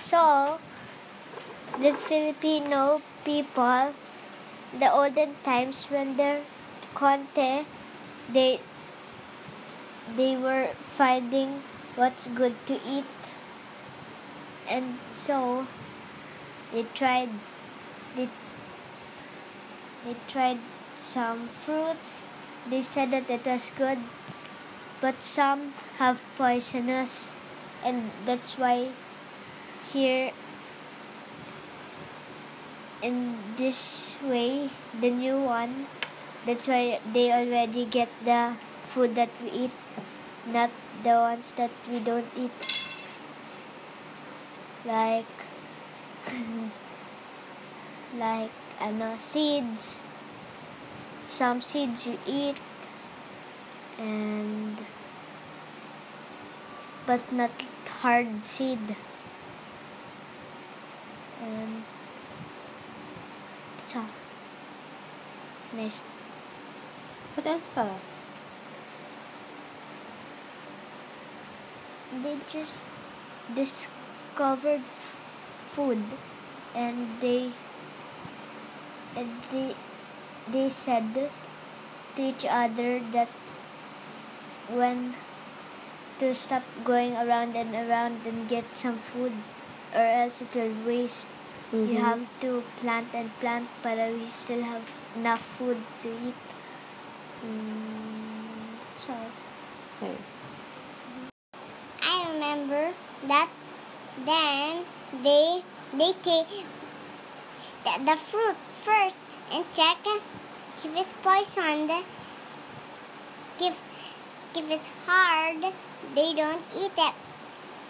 So, the Filipino people, the olden times when they're konte, they they were finding what's good to eat. And so they tried they, they tried some fruits. They said that it was good, but some have poisonous and that's why here in this way the new one. That's why they already get the food that we eat not the ones that we don't eat. Like like ano seeds. Some seeds you eat and but not hard seed and all nice What else pa? they just discovered food and they and they they said to each other that when to stop going around and around and get some food or else it will waste you Mhm. have to plant and plant but we still have enough food to eat mm, that's all Okay. I remember that then they they take the fruit first and check if it's poisoned. If if it's hard, they don't eat it.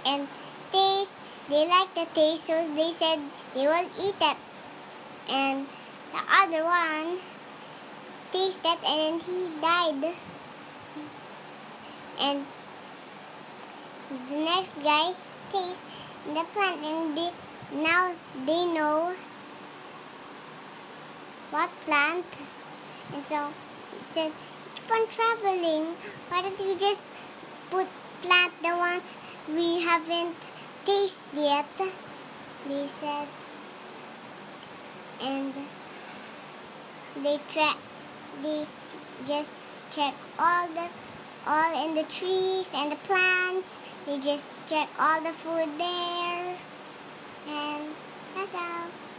And taste, they liked the taste, so they said they will eat it. And the other one tasted and he died. And the next guy tastes the plant and they, now they know what plant and so he said keep on traveling why don't we just put plant the ones we haven't taste it, they said. And they tra- they just check all the all in the trees and the plants. They just check all the food there. And that's all.